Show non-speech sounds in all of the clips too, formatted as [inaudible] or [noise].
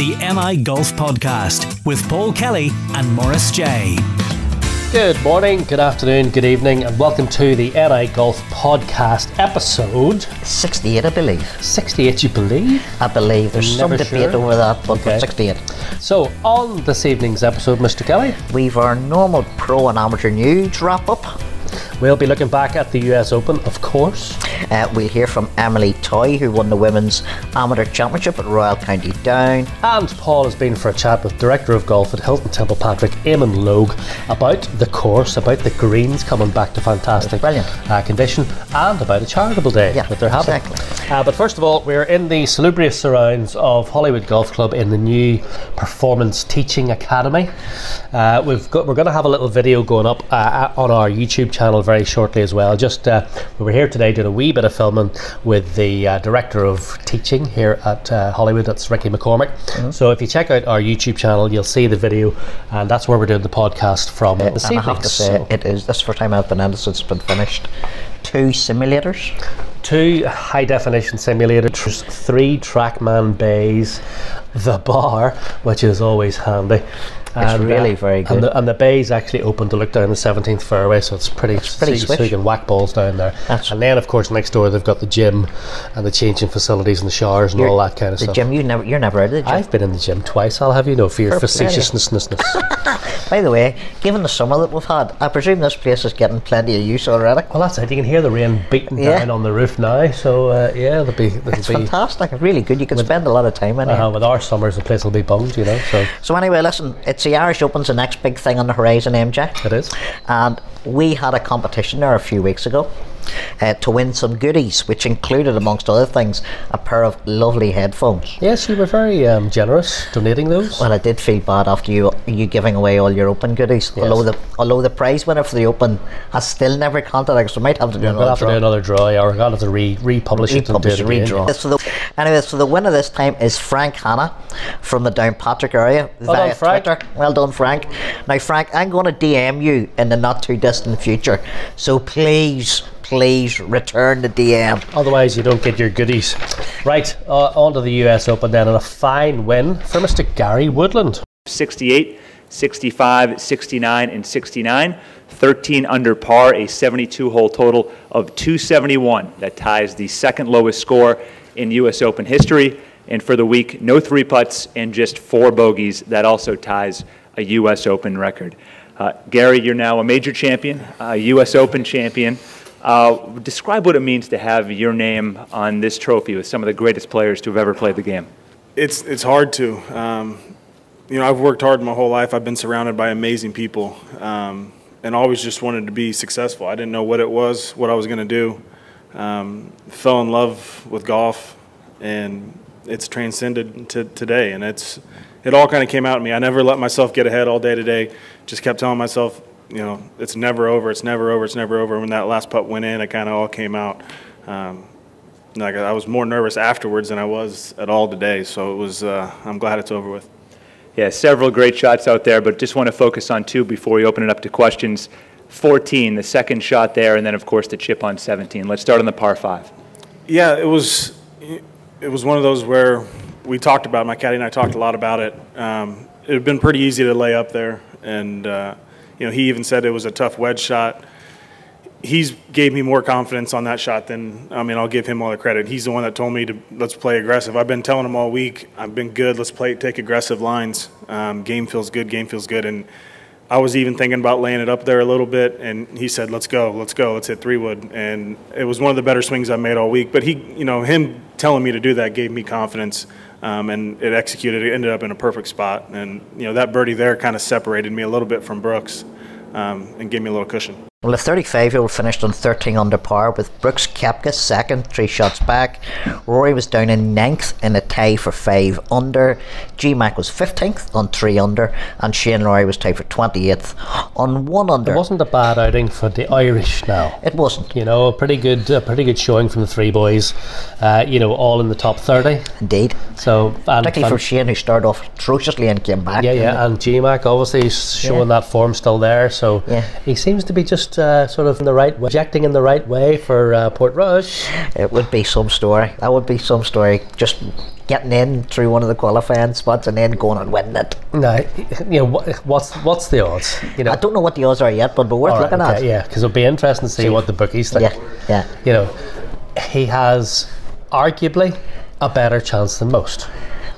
the NI Golf Podcast with Paul Kelly and Morris J. Good morning, good afternoon, good evening, and welcome to the NI Golf Podcast episode 68, I believe. 68, you believe? I believe. There's some debate sure. over that, but Okay. 68. So, on this evening's episode, Mr. Kelly, We've our normal pro and amateur news wrap up. We'll be looking back at the US Open, of course. Uh, we'll hear from Emily Toy, who won the Women's Amateur Championship at Royal County Down. And Paul has been for a chat with Director of Golf at Hilton Temple Patrick, Eamonn Logue, about the course, about the greens coming back to fantastic Brilliant. uh, condition, and about a charitable day Yeah, that they're having. exactly. Uh, but first of all, we're in the salubrious surrounds of Holywood Golf Club in the new Performance Teaching Academy. Uh, we've got, we're going to have a little video going up uh, on our YouTube channel very shortly as well. Just uh, we were here today doing a wee bit of filming with the uh, director of teaching here at uh, Holywood. That's Ricky McCormick. So if you check out our YouTube channel, you'll see the video, and that's where we're doing the podcast from this and I have to say, So- it is this is first time I've been in since it's been finished. Two simulators. two high definition simulators, three Trackman bays, the bar, which is always handy. It's really very good. And the, and the bay's actually open to look down the 17th fairway, so it's pretty, pretty so, you- so you can whack balls down there. That's- and then, of course, next door they've got the gym and the changing facilities and the showers and all that kind of The stuff. The gym, you never, you're never out of the gym. I've been in the gym twice, I'll have you know, for your facetiousness. [laughs] By the way, given the summer that we've had, I presume this place is getting plenty of use already. well, that's it. You can hear the rain beating Yeah. down on the roof now, so uh, yeah, it'll be. There'll It's be fantastic. It's really good. You can spend a lot of time in here. uh, with our summers, the place will be bunged, you know. So So anyway, listen, it's the Irish Open's the next big thing on the horizon, MJ. it is. And we had a competition there a few weeks ago uh, to win some goodies, which included, amongst other things, a pair of lovely headphones. Yes, you were very um, generous donating those. Well, I did feel bad after you you giving away all your Open goodies. Although the although the prize winner for the Open has still never contacted us, we might have to do We'll another have to draw. do another draw, yeah, or to have to re- republish it and do it redraw. yeah. So the, anyway, so the winner this time is Frank Hanna from the Downpatrick area Well via done, Frank. Twitter. Well done, Frank. Now, Frank, I'm going to DM you in the not too distant future. So please, please return the DM. Otherwise, you don't get your goodies. Right, uh, on to the US Open then, and a fine win for Mr. Gary Woodland. 68, 65, 69, and 69. 13 under par, a 72 hole total of 271. That ties the second lowest score in U.S. Open history. And for the week, no three putts and just four bogeys. That also ties a U.S. Open record. Uh, Gary, you're now a major champion, a U.S. Open champion. Uh, describe what it means to have your name on this trophy with some of the greatest players to have ever played the game. It's it's hard to. Um, you know, I've worked hard my whole life. I've been surrounded by amazing people, um, and always just wanted to be successful. I didn't know what it was, what I was going to do. Um, fell in love with golf, and it's transcended to today. And it's it all kind of came out of me. I never let myself get ahead all day today. Just kept telling myself, you know, it's never over. It's never over. It's never over. When that last putt went in, it kind of all came out. Um, like I was more nervous afterwards than I was at all today. So it was. Uh, I'm glad it's over with. Yeah, several great shots out there, but just want to focus on two before we open it up to questions. 14, the second shot there, and then, of course, the chip on 17. Let's start on the par five. Yeah, it was. It was one of those where we talked about. it. My caddy and I talked a lot about it. Um, it had been pretty easy to lay up there, and uh, you know he even said it was a tough wedge shot. He's gave me more confidence on that shot than I mean. I'll give him all the credit. He's the one that told me to let's play aggressive. I've been telling him all week. I've been good. Let's play. Take aggressive lines. Um, game feels good. Game feels good. And I was even thinking about laying it up there a little bit, and he said, "Let's go, let's go, let's hit three wood." And it was one of the better swings I made all week. But he, you know, him telling me to do that gave me confidence, um, and it executed. It ended up in a perfect spot, and you know that birdie there kind of separated me a little bit from Brooks, um, and gave me a little cushion. Well, the 35 year old finished on 13 under par with Brooks Koepka second, three shots back. Rory was down in ninth in a tie for five under. G Mac was 15th on three under, and Shane Lowry was tied for 28th on one under. It wasn't a bad outing for the Irish now. It wasn't, You know, a pretty good, a pretty good showing from the three boys. Uh, you know, all in the top thirty. indeed. So, and, Particularly and- for Shane, who started off atrociously and came back. yeah, yeah, and G Mac obviously showing Yeah. that form still there. So Yeah. he seems to be just first uh, sort of in the right way, ejecting in the right way for uh, Portrush. It would be some story. That would be some story. Just getting in through one of the qualifying spots and then going and winning it. No, you know what, what's what's the odds? You know, I don't know what the odds are yet, but we're worth right, looking okay, at. yeah, because it'll be interesting to see what the bookies think. yeah, yeah. You know, he has arguably a better chance than most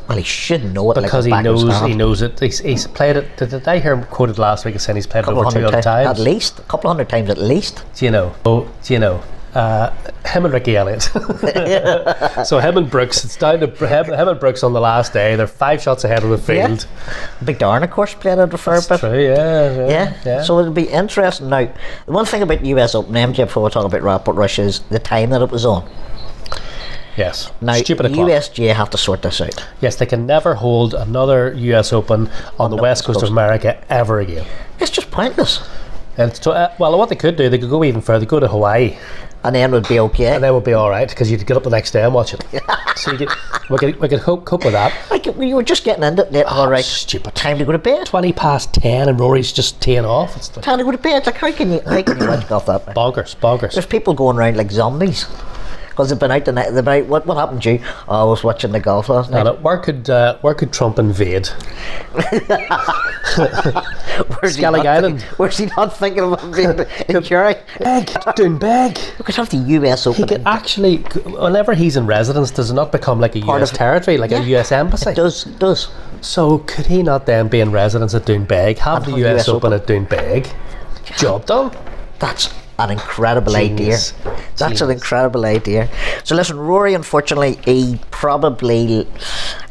Well, he should know it because like he knows he knows it. He's, he's played it. Did, did I hear him quoted last week as saying he's played it couple over hundred 200 times? at least a couple hundred times at least. Do you know? Oh, do you know? Uh, him and Ricky Elliott. [laughs] so him and Brooks. It's down to him, him and Brooks on the last day. They're five shots ahead of the field. Big Darren, of course, played it a fair bit. True. Yeah. Yeah. Yeah. yeah. so it'll be interesting. Now, the one thing about US Open, MJ, before we talk about Rapport Rush, is the time that it was on. Yes. Now, Stupid o'clock. USGA have to sort this out. Yes, they can never hold another U.S. Open on the the west West coast of America ever again. It's just pointless. And so, uh, well, what they could do, they could go even further, go to Hawaii, And then it would be okay. and they would be all right because you'd get up the next day and watch it. [laughs] so you could, we could, we could cope, cope with that. like, we were just getting into it. all right. stupid. Time to go to bed. Twenty past ten, and Rory's just teeing off. It's like Time to go to bed. Like, how can you, how can you watch golf that bonkers, bonkers. There's people going around like zombies. Because they've been out the night. They've been out, what, what happened to you? Oh, I was watching the golf last night. Uh, where could uh, where could Trump invade? [laughs] Where's he Skellig not Island. where's he not thinking of being [laughs] in Kerry? Beg, doing beg. We could have the US Open. He could actually, whenever he's in residence, does it not become like a Part U.S. of- territory, like a U.S. embassy? It does, it does. So could he not then be in residence at Doonbeg, have And the US, US Open, Open. at Doonbeg, job done? That's an incredible Genius. idea. That's an incredible idea. So listen, Rory, unfortunately, he probably,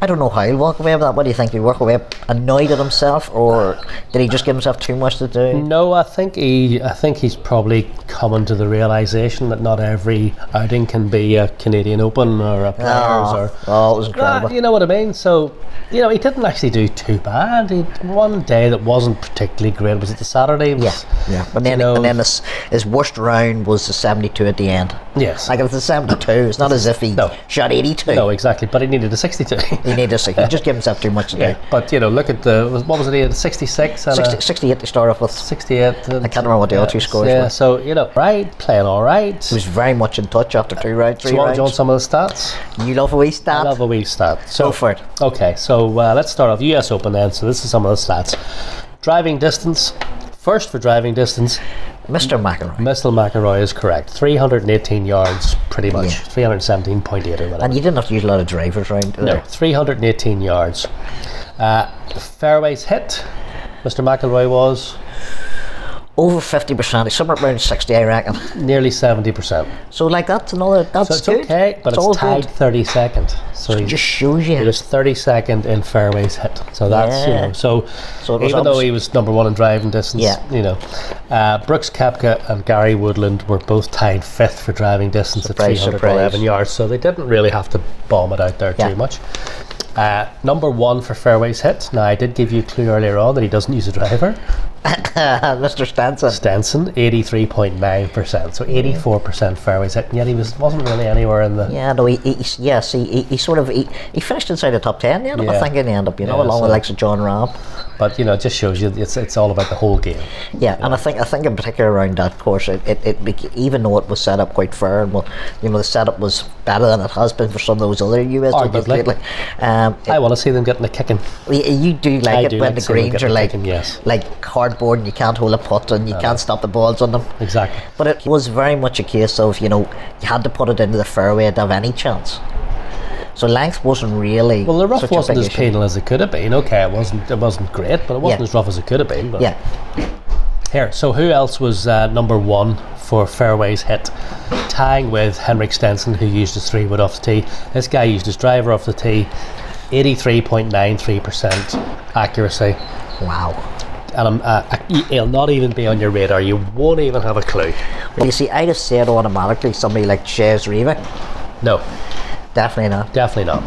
I don't know how he'll walk away with that. What do you think? He'll walk away annoyed at himself, or did he just give himself too much to do? No, I think he, I think he's probably coming to the realization that not every outing can be a Canadian Open or a Players Oh, or. oh, it was incredible. you know what I mean? So, you know, he didn't actually do too bad. He one day that wasn't particularly great. Was it the Saturday? It Yeah, was- yeah. But then, you know- and then his, his worst round was the 72 at the end. Yes. Like it was the 72. It's not as if he No. shot 82. no, exactly. But he needed a 62. He needed to. He just gave himself too much to yeah. do. But you know, look at the what was it? He had 66 and 60, a 68 to start off with. 68. I can't remember what the other two scores Yeah. were. So you know, right, playing all right. He was very much in touch after two rounds, Do three you want to rounds. join some of the stats? You love a wee I stat. love a wee stat. So, Go for it. Okay, so uh, let's start off US Open then. So this is some of the stats. Driving distance. First for driving distance, Mr. McIlroy. Mr. McIlroy is correct. 318 yards, pretty much. Yeah. 317.8 or whatever. And you didn't have to use a lot of drivers around no, there. 318 yards. Uh, fairways hit. Mr. McIlroy was Over 50%. He's somewhere around 60, I reckon. nearly 70%. So, like, that's another. That's So it's good. okay, but it's, all tied good. 32nd. So It just shows you. was 32nd in fairways hit. So that's, you know, so, So even though he was number one in driving distance, Yeah. you know, uh, Brooks Koepka and Gary Woodland were both tied fifth for driving distance Surprise, at 311 surprise. yards. So they didn't really have to bomb it out there Yeah. too much. Uh, number one for fairways hit. Now, I did give you a clue earlier on that he doesn't use a driver. Mr. Stenson. Stenson, 83.9%. So 84% fairways hit, and yet he was, wasn't really anywhere in the. Yeah, no, he, he, yes, he, he, he sort of he, he finished inside the top ten. Yeah, I think in the end up, you know, Yeah, along with so- the likes of Jon Rahm. But, you know, it just shows you it's, it's all about the whole game. Yeah, and I think I think in particular around that course, it, it, it even though it was set up quite fair, and well, you know, the setup was better than it has been for some of those other US Arguably. lately. Um, I want to see them getting a kicking. You, you do like I it do when like the to see them greens are like kicking, yes. like cardboard and you can't hold a putt and you can't stop the balls on them. Exactly. But it was very much a case of you know you had to put it into the fairway to have any chance. So length wasn't really Well, the rough wasn't as penal as it could have been. Okay, it wasn't. It wasn't great, but it wasn't Yeah. as rough as it could have been. But Yeah, Here, so who else was uh, number one for fairways hit? Tying with Henrik Stenson, who used his three wood off the tee. This guy used his driver off the tee. 83.93% accuracy. wow. And uh, he'll not even be on your radar. You won't even have a clue. Well, you see, I just said automatically somebody like Chez Reavie. No, Definitely not. definitely not.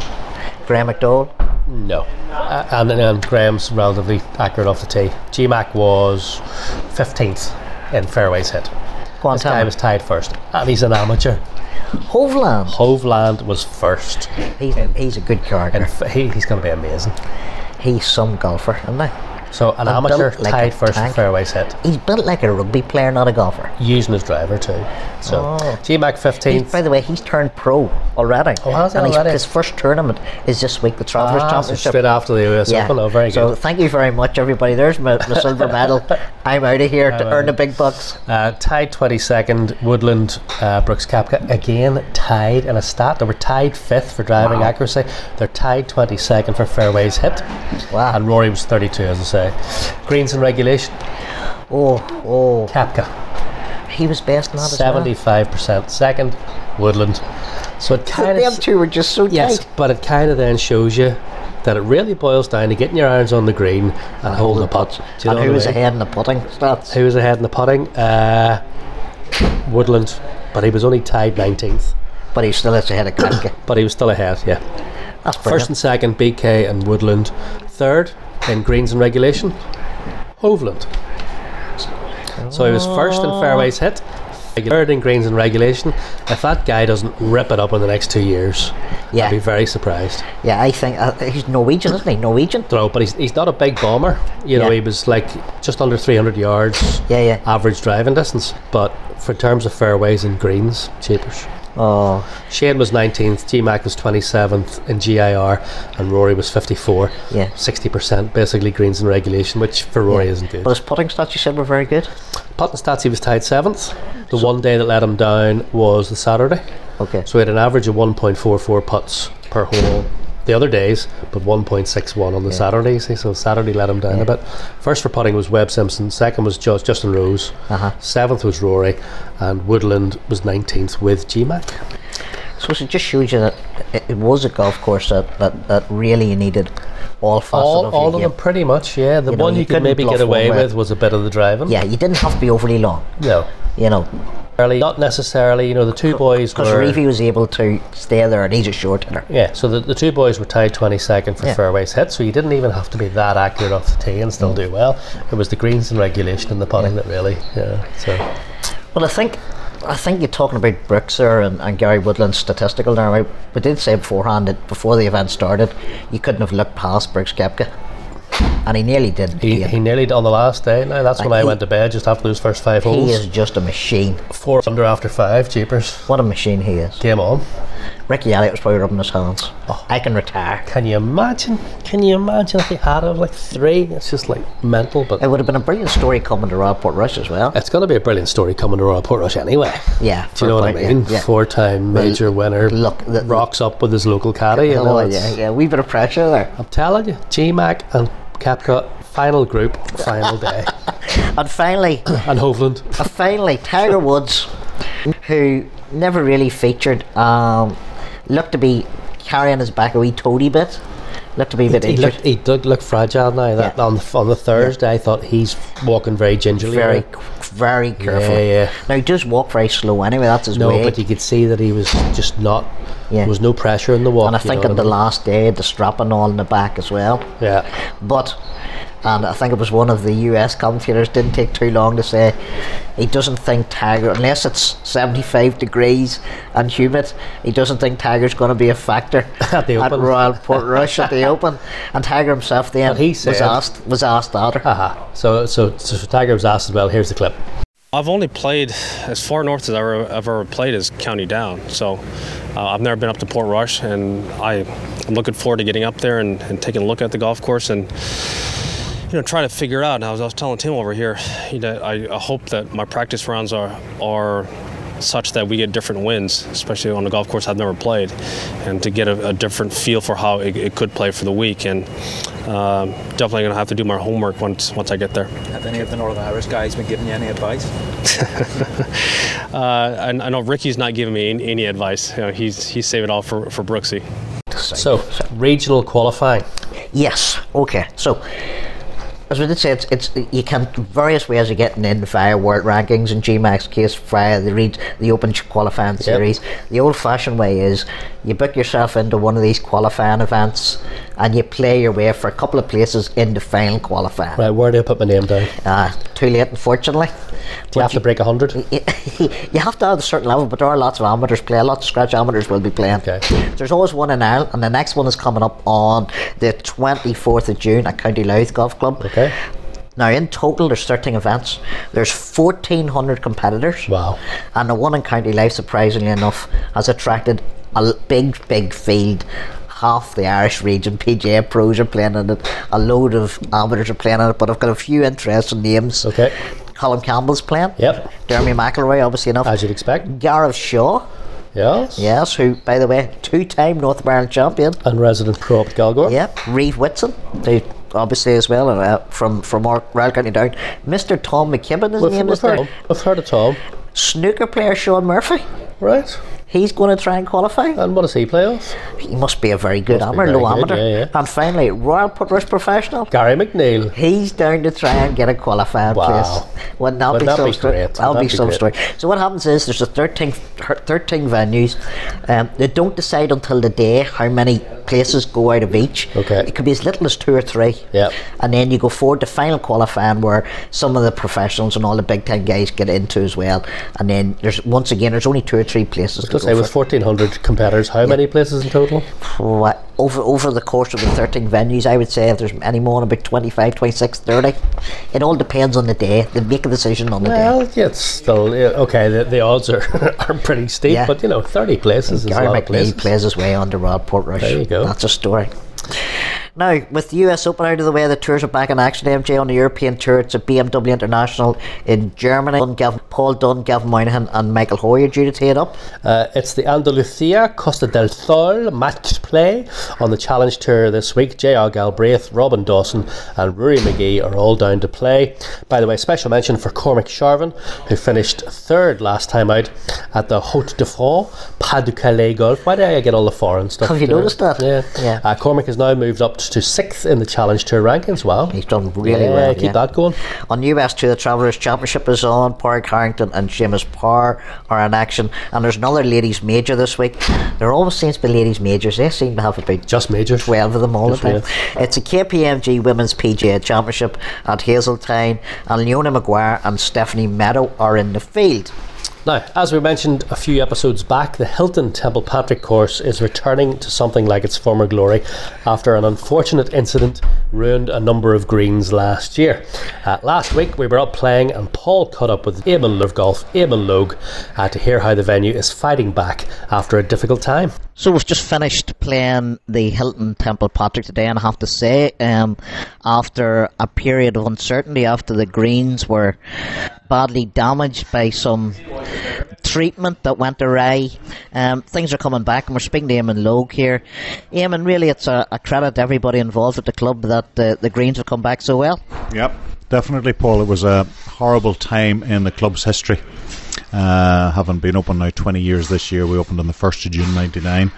Graham McDowell. No. Uh, and then Graham's relatively accurate off the tee. GMAC was 15th in fairways hit. This guy was tied first. And he's an amateur. Hovland. Hovland was first. He's, he's a good character. And f- he, he's going to be amazing. He's some golfer, isn't he? So an And amateur built like tied first for tank. fairways hit, He's built like a rugby player, not a golfer. using his driver too. So Oh. GMAC He's, 15th. by the way, he's turned pro already. Oh, has he and already? his first tournament is this week, the Travelers Ah, so Championship. straight after the US yeah. Open. Oh, very so good. thank you very much, everybody. There's my, my silver medal. [laughs] I'm out of here to earn the big bucks. Uh, tied 22nd, Woodland, uh, Brooks Koepka again tied in a stat. They were tied fifth for driving Wow. accuracy. They're tied 22nd for fairways hit. Wow. And Rory was 32, as I say. Greens and regulation, Oh, oh. Koepka He was best in that as well. 75%. Second, Woodland. So it kind Them of two were just so yes, tight. but it kind of then shows you that it really boils down to getting your irons on the green and holding the putt. You And know who was ahead in the putting stats? Who was ahead in the putting? Uh, Woodland, but he was only tied 19th. But he still is ahead of Koepka. [coughs] But he was still ahead, yeah. That's First and second, BK and Woodland. Third in greens and regulation, Hovland. So he was first in fairways hit, third in greens and regulation. If that guy doesn't rip it up in the next two years, Yeah. I'd be very surprised. Yeah, I think uh, he's Norwegian, isn't he? Norwegian. Throw, but he's, he's not a big bomber. You know, Yeah. he was like just under 300 yards Yeah, yeah. average driving distance. But for terms of fairways and greens, cheapers. Oh, Shane was 19th, G Mac was 27th in GIR, and Rory was 54. Yeah. 60% basically greens and regulation, which for Rory isn't good. but his putting stats you said were very good. Putting stats, he was tied 7th. The one day that let him down was the Saturday. Okay. So he had an average of 1.44 putts per hole the other days, but 1.61 on the Saturday. See, so Saturday let him down a bit. First for putting was Webb Simpson. Second was Just, Justin Rose. Uh-huh. Seventh was Rory, and Woodland was 19th with GMAC. So it just shows you that it, it was a golf course that, that, that really needed all facets All, of all of them, pretty much. Yeah, the You know, one you you, could maybe get away with was a bit of the driving. Yeah, you didn't have to be overly long. No, You know, not necessarily. You know, the two boys because. Reavie was able to stay there and he's a short hitter. Yeah, so the, the two boys were tied 22nd for Yeah. fairways hit, so you didn't even have to be that accurate off the tee and still Mm. do well. It was the greens and regulation and the putting that really, yeah. So Well, I think I think you're talking about Brooks there and, and Gary Woodland's statistical now. I- We did say beforehand that before the event started, you couldn't have looked past Brooks Koepka. And he nearly did. he, he nearly on the last day. Now that's when I he- went to bed just after those first five holes. He is just a machine. Four under after five, jeepers. What a machine he is. Game on. Ricky Elliott was probably rubbing his hands. Oh. I can retire. Can you imagine? Can you imagine if he had of like three? It's just like mental, but It would have been a brilliant story coming to Royal Portrush as well. it's going to be a brilliant story coming to Royal Portrush anyway. [laughs] Yeah. Do you know what I mean? Yeah. Four-time major winner. look, the- rocks up with his local caddy. Oh, you know, Oh, yeah, yeah. Wee bit of pressure there. I'm telling you, GMAC and Koepka final group, final day, [laughs] And finally, and Hovland. uh, finally, Tiger Woods, who never really featured, um, looked to be carrying his back a wee toady bit. Looked to be a bit He injured. looked, he did look fragile now. That Yeah. on the on the Thursday, I thought he's walking very gingerly. very, now. Very careful. Yeah, yeah. Now he does walk very slow anyway. That's his No, way. No, but you could see that he was just not. Yeah. There was no pressure in the walk. and I think on what the last day, the strap and all in the back as well. Yeah. But, and I think it was one of the US commentators didn't take too long to say he doesn't think Tiger, unless it's 75 degrees and humid, he doesn't think Tiger's going to be a factor [laughs] At the Open. Royal Portrush at the Open. And Tiger himself then But he was asked was asked that. Aha. So so so Tiger was asked as well. Here's the clip. I've only played as far north as I've ever, played is County Down. So uh, I've never been up to Portrush, and I, I'm looking forward to getting up there and, and taking a look at the golf course and you know try to figure out. And I was, I was telling Tim over here, you know, I, I hope that my practice rounds are are such that we get different wins, especially on a golf course I've never played, and to get a, a different feel for how it, it could play for the week. And um, definitely going to have to do my homework once once I get there. Have any of the Northern Irish guys been giving you any advice? [laughs] Uh, I, I know Ricky's not giving me any, any advice. You know, he's he's saving it all for, for Brooksy. So regional qualifying. Yes. Okay. So, as we did say, it's, it's you can various ways of getting in via world rankings. In GMAX case, via the read the Open qualifying series. The old-fashioned way is you book yourself into one of these qualifying events, and you play your way for a couple of places into final qualifying. Right, where do I put my name down? Uh, too late, unfortunately. Do you have to break hundred? [laughs] you have to have a certain level, but there are lots of amateurs play. A lot of scratch amateurs will be playing. Okay. There's always one in Ireland, and the next one is coming up on the 24th of June at County Louth Golf Club. Okay. Now, in total, there's 13 events. There's 1,400 competitors. Wow. And the one in County Louth, surprisingly enough, has attracted a big, big field. Half the Irish region PGA pros are playing in it. A load of amateurs are playing in it. But I've got a few interesting names. Okay. Colin Campbell's playing. Yep. Jeremy McElroy, obviously enough. As you'd expect. Gareth Shaw, Yes. yes, who, by the way, two-time North American champion. And resident pro at Galgorm. Yep, Reeve Whitson, who obviously as well uh, from from our Royal County Down. Mr. Tom McKibben, his We've, name we've is heard there. of, I've heard of Tom. Snooker player Sean Murphy. Right. He's going to try and qualify. And what does he play off? He must be a very good Must amateur, very low good, amateur. yeah, yeah. And finally, Royal Portrush professional. Gary McNeil. He's down to try and get a qualifying Wow. place. Wouldn't that Wouldn't be some story? That'll be some story. So what happens is there's a 13, 13 venues. Um, they don't decide until the day how many places go out of each. Okay. It could be as little as two or three. Yep. And then you go forward to final qualifying where some of the professionals and all the big time guys get into as well. And then there's once again there's only two or three places go say with 1,400 competitors, how many places in total? What, over over the course of the 13 venues, I would say if there's any more than about 25, 26, 30. It all depends on the day. They make a decision on the day. Well, yeah, it's still yeah, okay. The, the odds are, [laughs] are pretty steep, Yeah. but you know, 30 places is Gary a lot of McNeil places. plays his way on the Rod Portrush. There you go. That's a story. Now, with the US Open out of the way, the tours are back in action. MJ on the European Tour. It's at BMW International in Germany. Paul Dunne, Gavin Moynihan, and Michael Hoey due to tee it up. Uh, it's the Andalucia Costa del Sol match play on the Challenge Tour this week. J.R. Galbraith, Robin Dawson, and Rory McGee are all down to play. By the way, special mention for Cormac Sharvin, who finished third last time out at the Haute de France Pas du Calais Golf. Why do I get all the foreign stuff? Have you noticed that? Yeah. Yeah. Uh, Cormac has now moved up to sixth in the Challenge Tour rankings. Wow. He's done really yeah, well. Keep yeah. that going. On US 2, the Travellers Championship is on. Padraig Harrington and Seamus Power are in action. And there's another ladies' major this week. There always seems to be ladies' majors. They seem to have about Just majors. 12 of them all Just the time. It's a KPMG Women's PGA Championship at Hazeltine. And Leona Maguire and Stephanie Meadow are in the field. Now, as we mentioned a few episodes back, the Hilton Templepatrick course is returning to something like its former glory after an unfortunate incident ruined a number of greens last year. Uh, last week we were up playing and Paul caught up with Eamon of Golf, Eamonn Logue, uh, to hear how the venue is fighting back after a difficult time. So we've just finished playing the Hilton Templepatrick today, and I have to say, um, after a period of uncertainty, after the greens were badly damaged by some treatment that went awry, um, things are coming back, and we're speaking to Eamonn Logue here. Eamonn, really, it's a, a credit to everybody involved at the club that uh, the greens have come back so well. Yep, definitely, Paul. It was a horrible time in the club's history. Uh, having been open now 20 years this year, we opened on the 1st of June 99.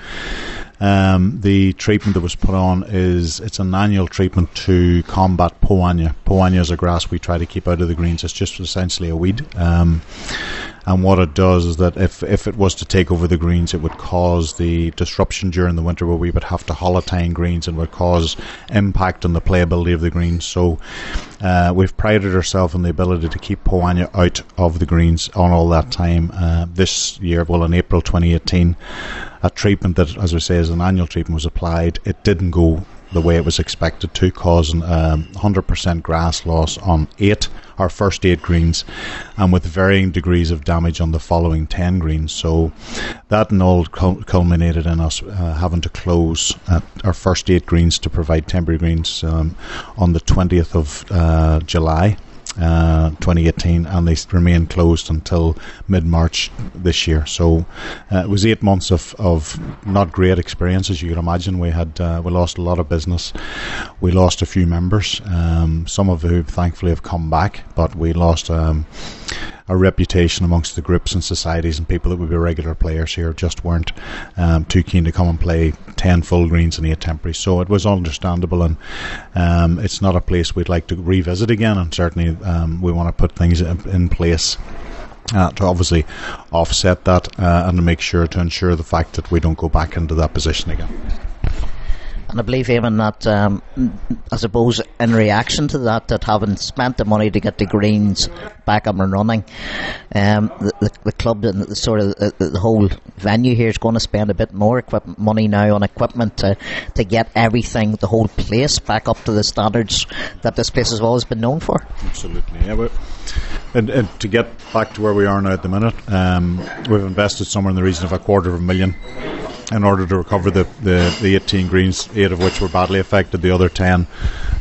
Um, the treatment that was put on is it's an annual treatment to combat Poa annua. Poanya is a grass we try to keep out of the greens. It's just essentially a weed. Um, and what it does is that if, if it was to take over the greens, it would cause the disruption during the winter where we would have to hollow tine greens and would cause impact on the playability of the greens. So uh, we've prided ourselves on the ability to keep Poa annua out of the greens on all that time. Uh, this year, well, in April 2018, a treatment that, as we say, is an annual treatment was applied. It didn't go the way it was expected to, causing um, 100% grass loss on eight, our first eight greens, and with varying degrees of damage on the following 10 greens. So that and all culminated in us uh, having to close at our first eight greens to provide temporary greens um, on the 20th of uh, July. Uh, 2018, and they remain closed until mid March this year. So uh, it was eight months of, of not great experience, as you can imagine. We had uh, we lost a lot of business. We lost a few members, um, some of who thankfully have come back, but we lost. Um, a reputation amongst the groups and societies and people that would be regular players here just weren't um, too keen to come and play 10 full greens and 8 temporary. So it was understandable and um, it's not a place we'd like to revisit again and certainly um, we want to put things in, in place uh, to obviously offset that uh, and to make sure to ensure the fact that we don't go back into that position again. And I believe, even that, um, I suppose, in reaction to that, that having spent the money to get the greens back up and running, um, the, the, the club and the sort of the, the whole venue here is going to spend a bit more equipment money now on equipment to, to get everything, the whole place, back up to the standards that this place has always been known for. Absolutely, yeah. And, and to get back to where we are now at the minute, um, we've invested somewhere in the region of a quarter of a million in order to recover the, the, the 18 greens, eight of which were badly affected, the other 10,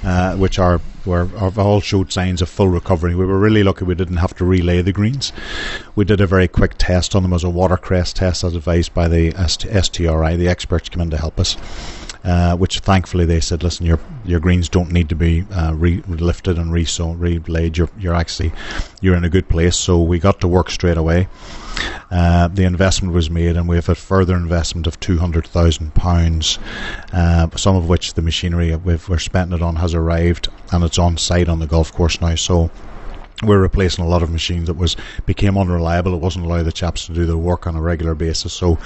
uh, which are were all showed signs of full recovery. We were really lucky we didn't have to relay the greens. We did a very quick test on them as a watercress test, as advised by the STRI. The experts came in to help us. Uh, which thankfully they said, listen, your your greens don't need to be uh, re- lifted and re relayed. You're you're actually you're in a good place. So we got to work straight away. Uh, the investment was made, and we have a further investment of two hundred thousand uh, pounds, some of which the machinery we've, we're spending it on has arrived, and it's on site on the golf course now. So we're replacing a lot of machines that was became unreliable. It wasn't allowing the chaps to do their work on a regular basis. So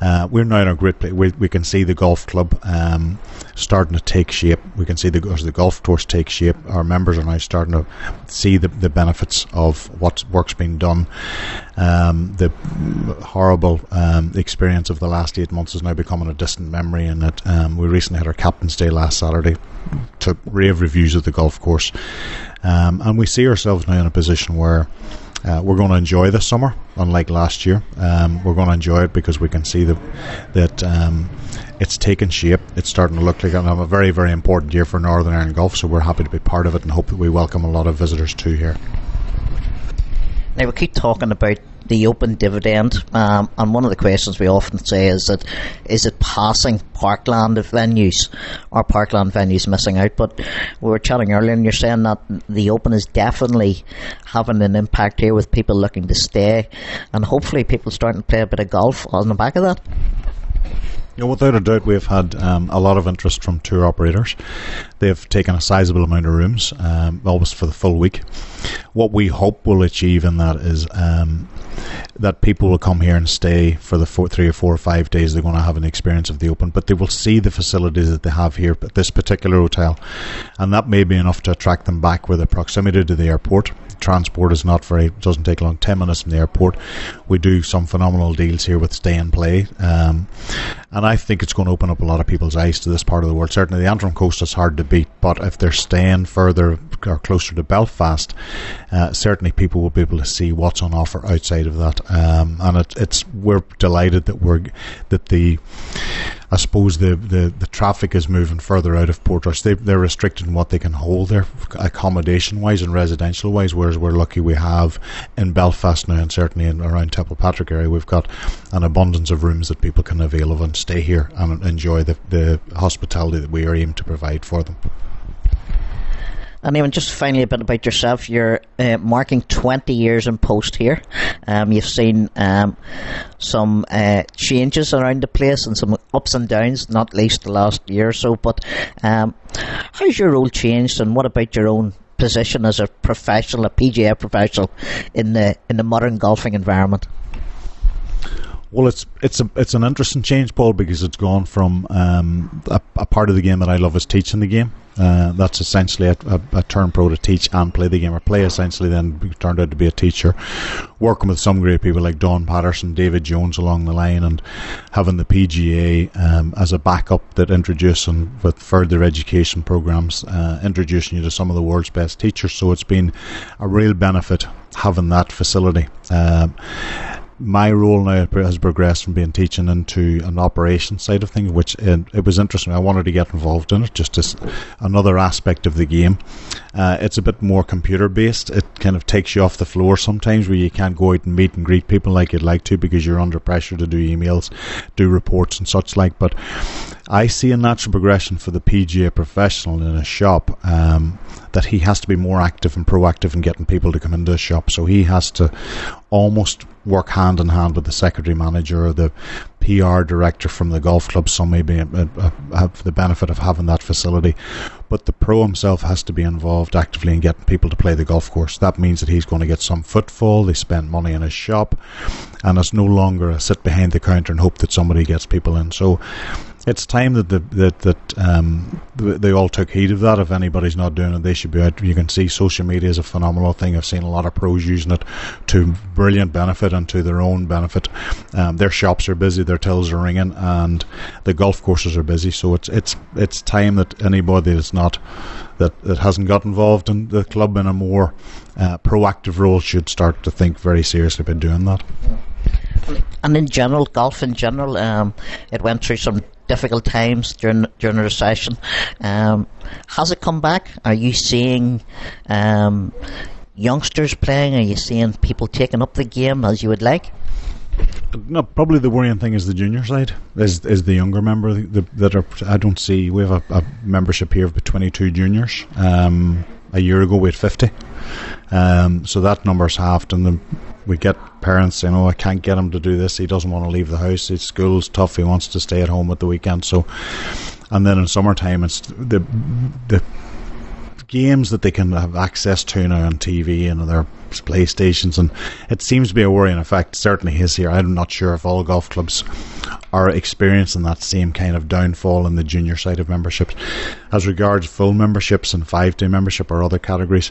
uh, we're now in a great place. We, we can see the golf club um, starting to take shape. We can see the the golf course take shape. Our members are now starting to see the, the benefits of what work's been done. Um, the horrible um, experience of the last eight months is now becoming a distant memory. And that um, we recently had our captain's day last Saturday. Took rave reviews of the golf course. Um, and we see ourselves now in a position where uh, we're going to enjoy this summer, unlike last year. Um, we're going to enjoy it because we can see the, that um, it's taken shape. It's starting to look like a very, very important year for Northern Ireland Golf, so we're happy to be part of it and hope that we welcome a lot of visitors too here. Now, we keep talking about the open dividend. Um, and one of the questions we often say is that is it passing parkland venues or parkland venues missing out? But we were chatting earlier, and you're saying that the open is definitely having an impact here with people looking to stay, and hopefully people starting to play a bit of golf on the back of that. Yeah, without a doubt, we've had um, a lot of interest from tour operators. They've taken a sizable amount of rooms, um, almost for the full week. What we hope we'll achieve in that is um, that people will come here and stay for the four, three or four or five days they're going to have an experience of the open, but they will see the facilities that they have here at this particular hotel, and that may be enough to attract them back with the proximity to the airport. Transport is not very doesn't take long. 10 minutes from the airport. We do some phenomenal deals here with stay and play um, and I think it's going to open up a lot of people's eyes to this part of the world. Certainly the Antrim coast is hard to beat but if they're staying further or closer to Belfast uh, certainly people will be able to see what's on offer outside of that um, and it, it's we're delighted that we're that the I suppose the, the, the traffic is moving further out of Portrush. They, they're restricted in what they can hold there, accommodation wise and residential wise. Whereas we're lucky we have in Belfast now, and certainly in around Templepatrick area, we've got an abundance of rooms that people can avail of and stay here and enjoy the, the hospitality that we are aimed to provide for them. And even just finally a bit about yourself. You're uh, marking 20 years in post here. Um, you've seen um, some uh, changes around the place and some ups and downs, not least the last year or so. But um, how's your role changed, and what about your own position as a professional, a PGA professional in the in the modern golfing environment? Well, it's it's a it's an interesting change, Paul, because it's gone from um, a, a, part of the game that I love is teaching the game uh, that's essentially a, a, a, turn pro to teach and play the game, or play essentially then turned out to be a teacher. Working with some great people like Don Patterson, David Jones along the line, and having the PGA um, as a backup that introduces and with further education programs, uh, introducing you to some of the world's best teachers. So it's been a real benefit having that facility. Um, my role now has progressed from being teaching into an operation side of things, which it, it, was interesting. I wanted to get involved in it, just as another aspect of the game. Uh, it's a bit more computer based. It kind of takes you off the floor sometimes, where you can't go out and meet and greet people like you'd like to because you're under pressure to do emails, do reports, and such like. But I see a natural progression for the PGA professional in a shop um, that he has to be more active and proactive in getting people to come into a shop. So he has to almost work hand in hand with the secretary manager or the PR director from the golf club. Some maybe uh, uh, have the benefit of having that facility, but the pro himself has to be involved actively in getting people to play the golf course. That means that he's going to get some footfall. They spend money in his shop, and it's no longer a sit behind the counter and hope that somebody gets people in. So it's time that the, that that um, they all took heed of that. If anybody's not doing it, they should be out. You can see social media is a phenomenal thing. I've seen a lot of pros using it to brilliant benefit and to their own benefit. Um, their shops are busy, their tills are ringing, and the golf courses are busy. So it's it's it's time that anybody that's not that, that hasn't got involved in the club in a more uh, proactive role should start to think very seriously about doing that. And in general, golf in general, um, it went through some difficult times during during the recession. Um, has it come back? Are you seeing um, youngsters playing? Are you seeing people taking up the game as you would like? No, probably the worrying thing is the junior side is is the younger member the, that are. I don't see. We have a, a membership here of 22 juniors. Um, a year ago we had 50. Um, so that number's halved, and the, we get parents saying, "Oh, I can't get him to do this. He doesn't want to leave the house. His school's tough. He wants to stay at home at the weekend." So, and then in summertime, it's the the games that they can have access to now on TV and on PlayStations, and it seems to be a worrying effect. Certainly is here. I'm not sure if all golf clubs are experiencing that same kind of downfall in the junior side of memberships. As regards full memberships and five day membership or other categories,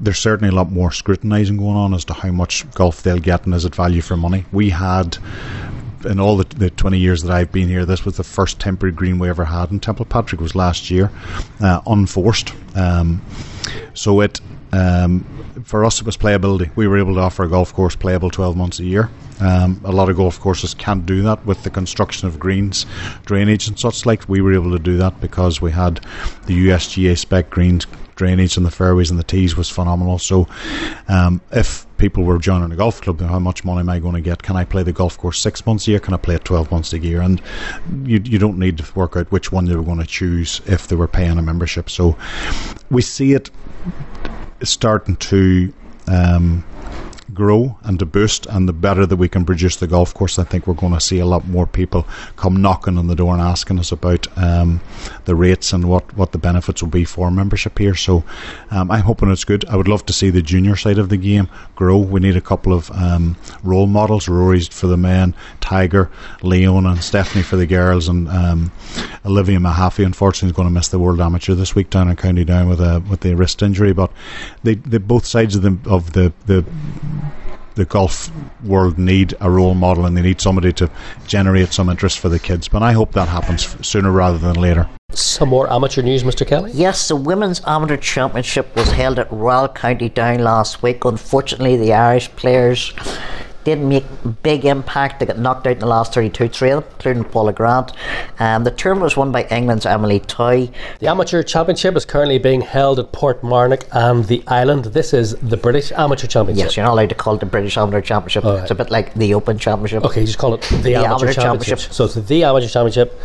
there's certainly a lot more scrutinising going on as to how much golf they'll get and is it value for money. We had in all the, the 20 years that I've been here, this was the first temporary green we ever had in Templepatrick. was last year, uh, unforced. Um, so it um, for us it was playability. We were able to offer a golf course playable 12 months a year. Um, a lot of golf courses can't do that with the construction of greens, drainage, and such like. We were able to do that because we had the USGA spec greens, drainage, and the fairways and the tees was phenomenal. So, um, if people were joining a golf club, how much money am I going to get? Can I play the golf course six months a year? Can I play it 12 months a year? And you, you don't need to work out which one they were going to choose if they were paying a membership. So, we see it starting to um, grow and to boost, and the better that we can produce the golf course, I think we're going to see a lot more people come knocking on the door and asking us about um, the rates and what, what the benefits will be for membership here. So um, I'm hoping it's good. I would love to see the junior side of the game grow. We need a couple of um, role models Rory's for the men, Tiger, Leon, and Stephanie for the girls, and um, Olivia Mahaffey, unfortunately, is going to miss the World Amateur this week down in County Down with a with the wrist injury. But they, they both sides of the of the the the golf world need a role model and they need somebody to generate some interest for the kids. But I hope that happens sooner rather than later. Some more amateur news, Mr. Kelly? Yes, the Women's Amateur Championship was held at Royal County Down last week. Unfortunately, the Irish players didn't make big impact. They got knocked out in the last 32, three of them, including Paula Grant. Um, the tournament was won by England's Emily Toy. The Amateur Championship is currently being held at Portmarnock and the Island. This is the British Amateur Championship. Yes, you're not allowed to call it the British Amateur Championship. Right. It's a bit like the Open Championship. Okay, you just call it the, The Amateur, Amateur Championship. Championship. So it's the Amateur Championship,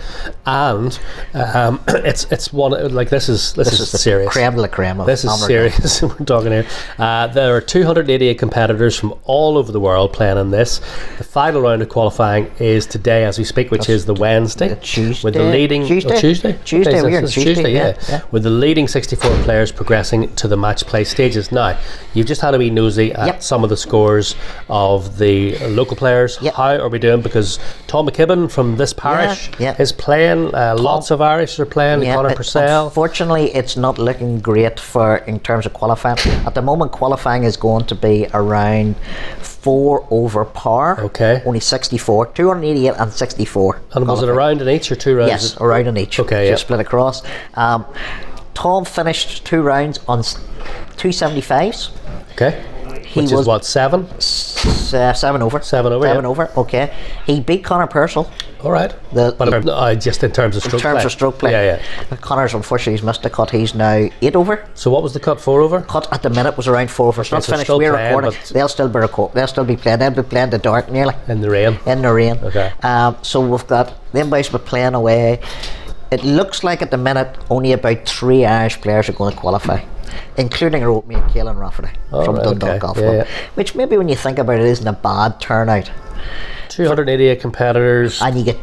and um, [clears throat] it's it's one like this is this, This is, is the serious. creme de la creme This is serious. [laughs] We're talking here. Uh, there are 288 competitors from all over the world playing in this. The final round of qualifying is today, as we speak, which is the Wednesday. Tuesday. With the leading oh, Tuesday? Tuesday. Tuesday, so we're on Tuesday, yeah. yeah, yeah. With the leading 64 players progressing to the match play stages. Now, you've just had a wee nosy at Yep. some of the scores of the local players. Yep. How are we doing? Because Tom McKibben from this parish yeah. is playing. Uh, lots of Irish are playing. Conor it- Purcell. Unfortunately, it's not looking great for in terms of qualifying. At the moment, qualifying is going to be around four over par. Okay. Only 64, 288 and 64. And was it a round in each or two rounds? Yes, a round in each. Okay, So yeah. split across. Um, Tom finished two rounds on s- 275s. Okay. He Which was is what, seven? s- uh, seven over. Seven over, Seven yeah. over. Okay. He beat Conor Purcell. All right. The- but uh, just in terms of In stroke terms play. of stroke play, Yeah, yeah. Conor's unfortunately he's missed a cut. He's now eight over. So what was the cut? Four over? cut at the minute was around four over. It's not so finished. We're playing, recording. They'll still be record. They'll still be playing. They'll be playing the dark nearly In the rain. in the rain. Okay. Um, so we've got them boys be playing away. It looks like at the minute only about three Irish players are going to qualify, including our old mate Rafferty Oh, from right, Dundalk okay. Golf Club. yeah. Which maybe when you think about it isn't a bad turnout. 288 competitors. And you get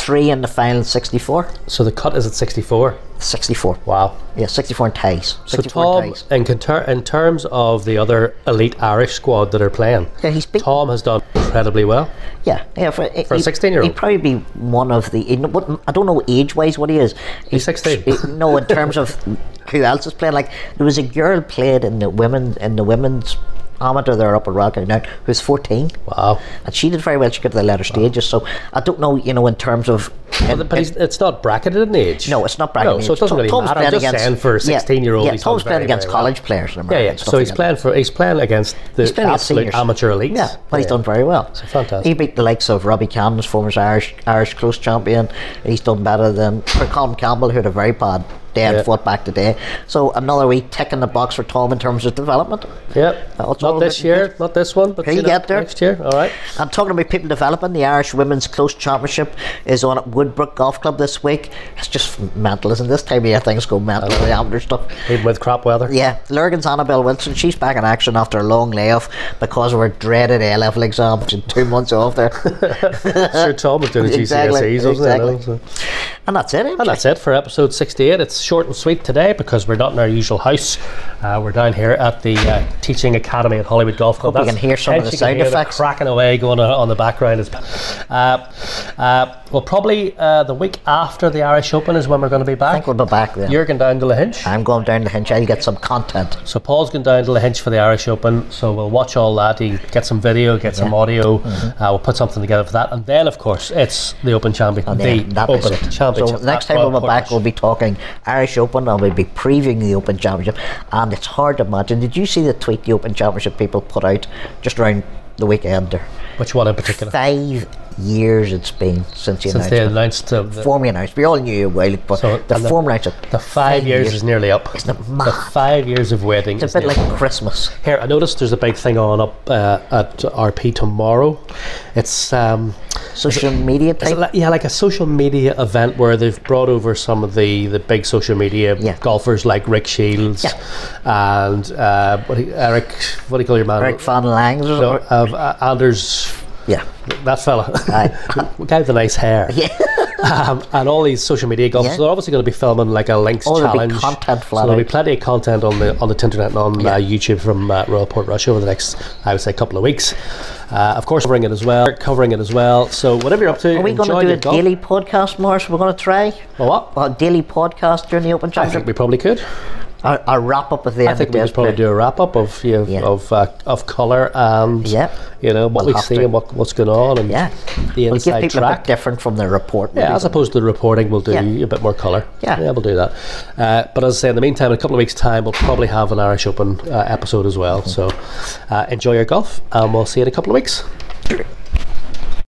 three in the final 64. So the cut is at 64. 64. Wow. Yeah, 64 in ties. So 64 Tom, ties. in, conter- in terms of the other elite Irish squad that are playing, Yeah, he's. Tom has done incredibly well. Yeah, yeah. For, For a 16-year-old. he'd probably be one of the. what- I don't know age-wise what he is. He's 16. [laughs] he- no, in terms of who else is playing. Like there was a girl played in the women in the women's amateur there up at Rocky now who's 14. Wow. And she did very well. She got to the latter stages. So I don't know, you know, in terms of. But, but he's, it's not bracketed in age. no, it's not bracketed. No, so it doesn't really Tom's matter. I'm just saying for a 16 year old, Yeah, Tom's playing against well. college players. in Yeah, America yeah. So he's like that. playing for he's playing against the He's playing absolute amateur elites. Yeah, but he's done very well. So fantastic. He beat the likes of Robbie Camden's former Irish Irish close champion. He's done better than for Colin Campbell, who had a very bad day Yeah. and foot back today. So another wee tick in the box for Tom in terms of development. Yep. That's Not this good. year, not this one, but you know, get there. next year. All right. I'm talking about people developing, the Irish Women's Close Championship is on at Woodbrook Golf Club this week. It's just mental, isn't it? This time of year things go mental with the amateur stuff. Even with crap weather. Yeah, Lurgan's Annabelle Wilson, she's back in action after a long layoff because of her dreaded A level exams and two months off there. [laughs] Sure, Tom was doing [laughs] Exactly, GCSEs, wasn't he? exactly. You know, so- And that's it. And that's it for episode 68. It's short and sweet today because we're not in our usual house. Uh, we're down here at the uh, Teaching Academy at Holywood Golf Club. Hope you can hear some of the hence you can sound effects. cracking away going on, on the background. Is, uh, uh, well, probably uh, the week after the Irish Open is when we're going to be back. I think we'll be back then. You're going down to Lahinch. I'm going down to Hinch. I'll get some content. So Paul's going down to Lahinch for the Irish Open. So we'll watch all that. He get some video, get some audio. Mm-hmm. Uh, we'll put something together for that, and then of course it's the Open Champion, And the then that is Open it. Championship. So next time we'll be back, we'll be talking Irish Open and we'll be previewing the Open Championship. And it's hard to imagine. Did you see the tweet the Open Championship people put out just around the weekend there? Which one in particular? Five years it's been since the Since they announced uh, the, formally announced. We all knew a while, but So, the the- formal announcement. the five years, is nearly up. Isn't it The five years of waiting. It's a bit like Christmas. Here, I noticed there's a big thing on up uh, at RP tomorrow. It's um, Social media type. like, yeah, like a social media event where they've brought over some of the, the big social media Yeah. golfers like Rick Shields and uh, what you- Eric. What do you call your man? Eric Van Langs. or- No, uh, Anders. yeah. That fella, Aye. the guy with the nice hair, Yeah. [laughs] um, and all these social media golfers. Yeah. They're obviously going to be filming like a links Oh, there'll be challenge. content so there'll be plenty of content on the on the internet and on Yeah. uh, YouTube from uh, Royal Portrush over the next, I would say, couple of weeks. Uh, of course, covering it as well, covering it as well. So whatever you're up to, Are we going to do a golf. daily podcast, Morris? We're going to try Well, what? a daily podcast during the Open I think we probably could. A, a wrap up of the I think we could probably do a wrap up of you know, Yeah. of uh, of color and Yeah. you know what We'll we see to. and what, what's going on and Yeah. the We'll give inside a track. bit different from the report. Yeah, as opposed to the reporting, we'll do Yeah. a bit more colour. Yeah. yeah, we'll do that. Uh, but as I say, in the meantime, in a couple of weeks' time, we'll probably have an Irish Open uh, episode as well. So uh, enjoy your golf, and we'll see you in a couple of weeks.